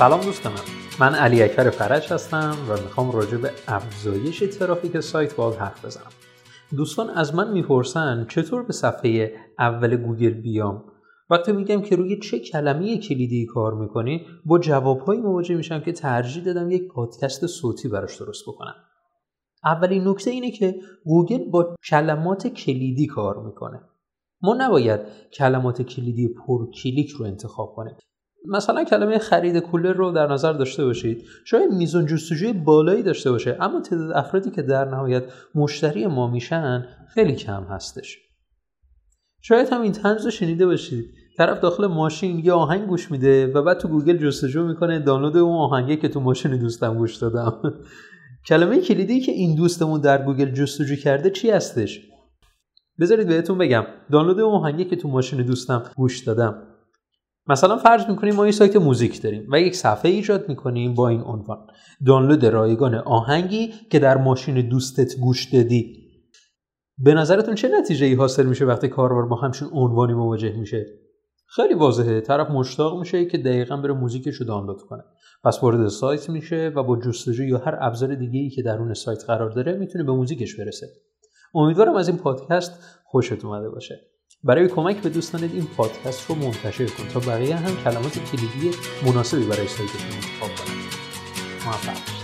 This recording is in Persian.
سلام دوستان. من علی اکبر فرج هستم و می‌خوام راجع به افزایش ترافیک سایت باید حرف بزنم. دوستان از من می‌پرسن چطور به صفحه اول گوگل بیام؟ وقتی میگم که روی چه کلمه کلیدی کار می‌کنی با جوابهایی مواجه میشم که ترجیح دادم یک پادکست صوتی براش درست بکنم. اولین نکته اینه که گوگل با کلمات کلیدی کار می‌کنه. ما نباید کلمات کلیدی پر کلیک رو انتخاب کنیم. مثلا کلمه خرید کولر رو در نظر داشته باشید. شاید میزان جستجوی بالایی داشته باشه اما تعداد افرادی که در نهایت مشتری ما میشن خیلی کم هستش. شاید هم این طنز رو شنیده باشید. طرف داخل ماشین یه آهنگ گوش میده و بعد تو گوگل جستجو می‌کنه دانلود اون آهنگه که تو ماشین دوستم گوش دادم. کلمه کلیدی که این دوستمون در گوگل جستجو کرده چی هستش؟ بذارید بهتون بگم. دانلود اون آهنگه که تو ماشین دوستم گوش دادم. مثلا فرض می‌کنیم ما یه سایت موزیک داریم و یک صفحه ایجاد می‌کنیم با این عنوان. دانلود رایگان آهنگی که در ماشین دوستت گوش دادی. به نظرتون چه نتیجه ای حاصل میشه وقتی کاربر با همچین عنوانی مواجه میشه؟ خیلی واضحه. طرف مشتاق میشه که دقیقا بره موزیکش رو دانلود کنه. پس وارد سایت میشه و با جستجو یا هر ابزار دیگه ای که درون سایت قرار داره می‌تونه به موزیکش برسه. امیدوارم از این پادکست خوشت اومده باشه. برای کمک به دوستانت این پادکست رو منتشر کن تا بقیه هم کلمات کلیدی مناسبی برای سایتشون انتخاب کنند موفق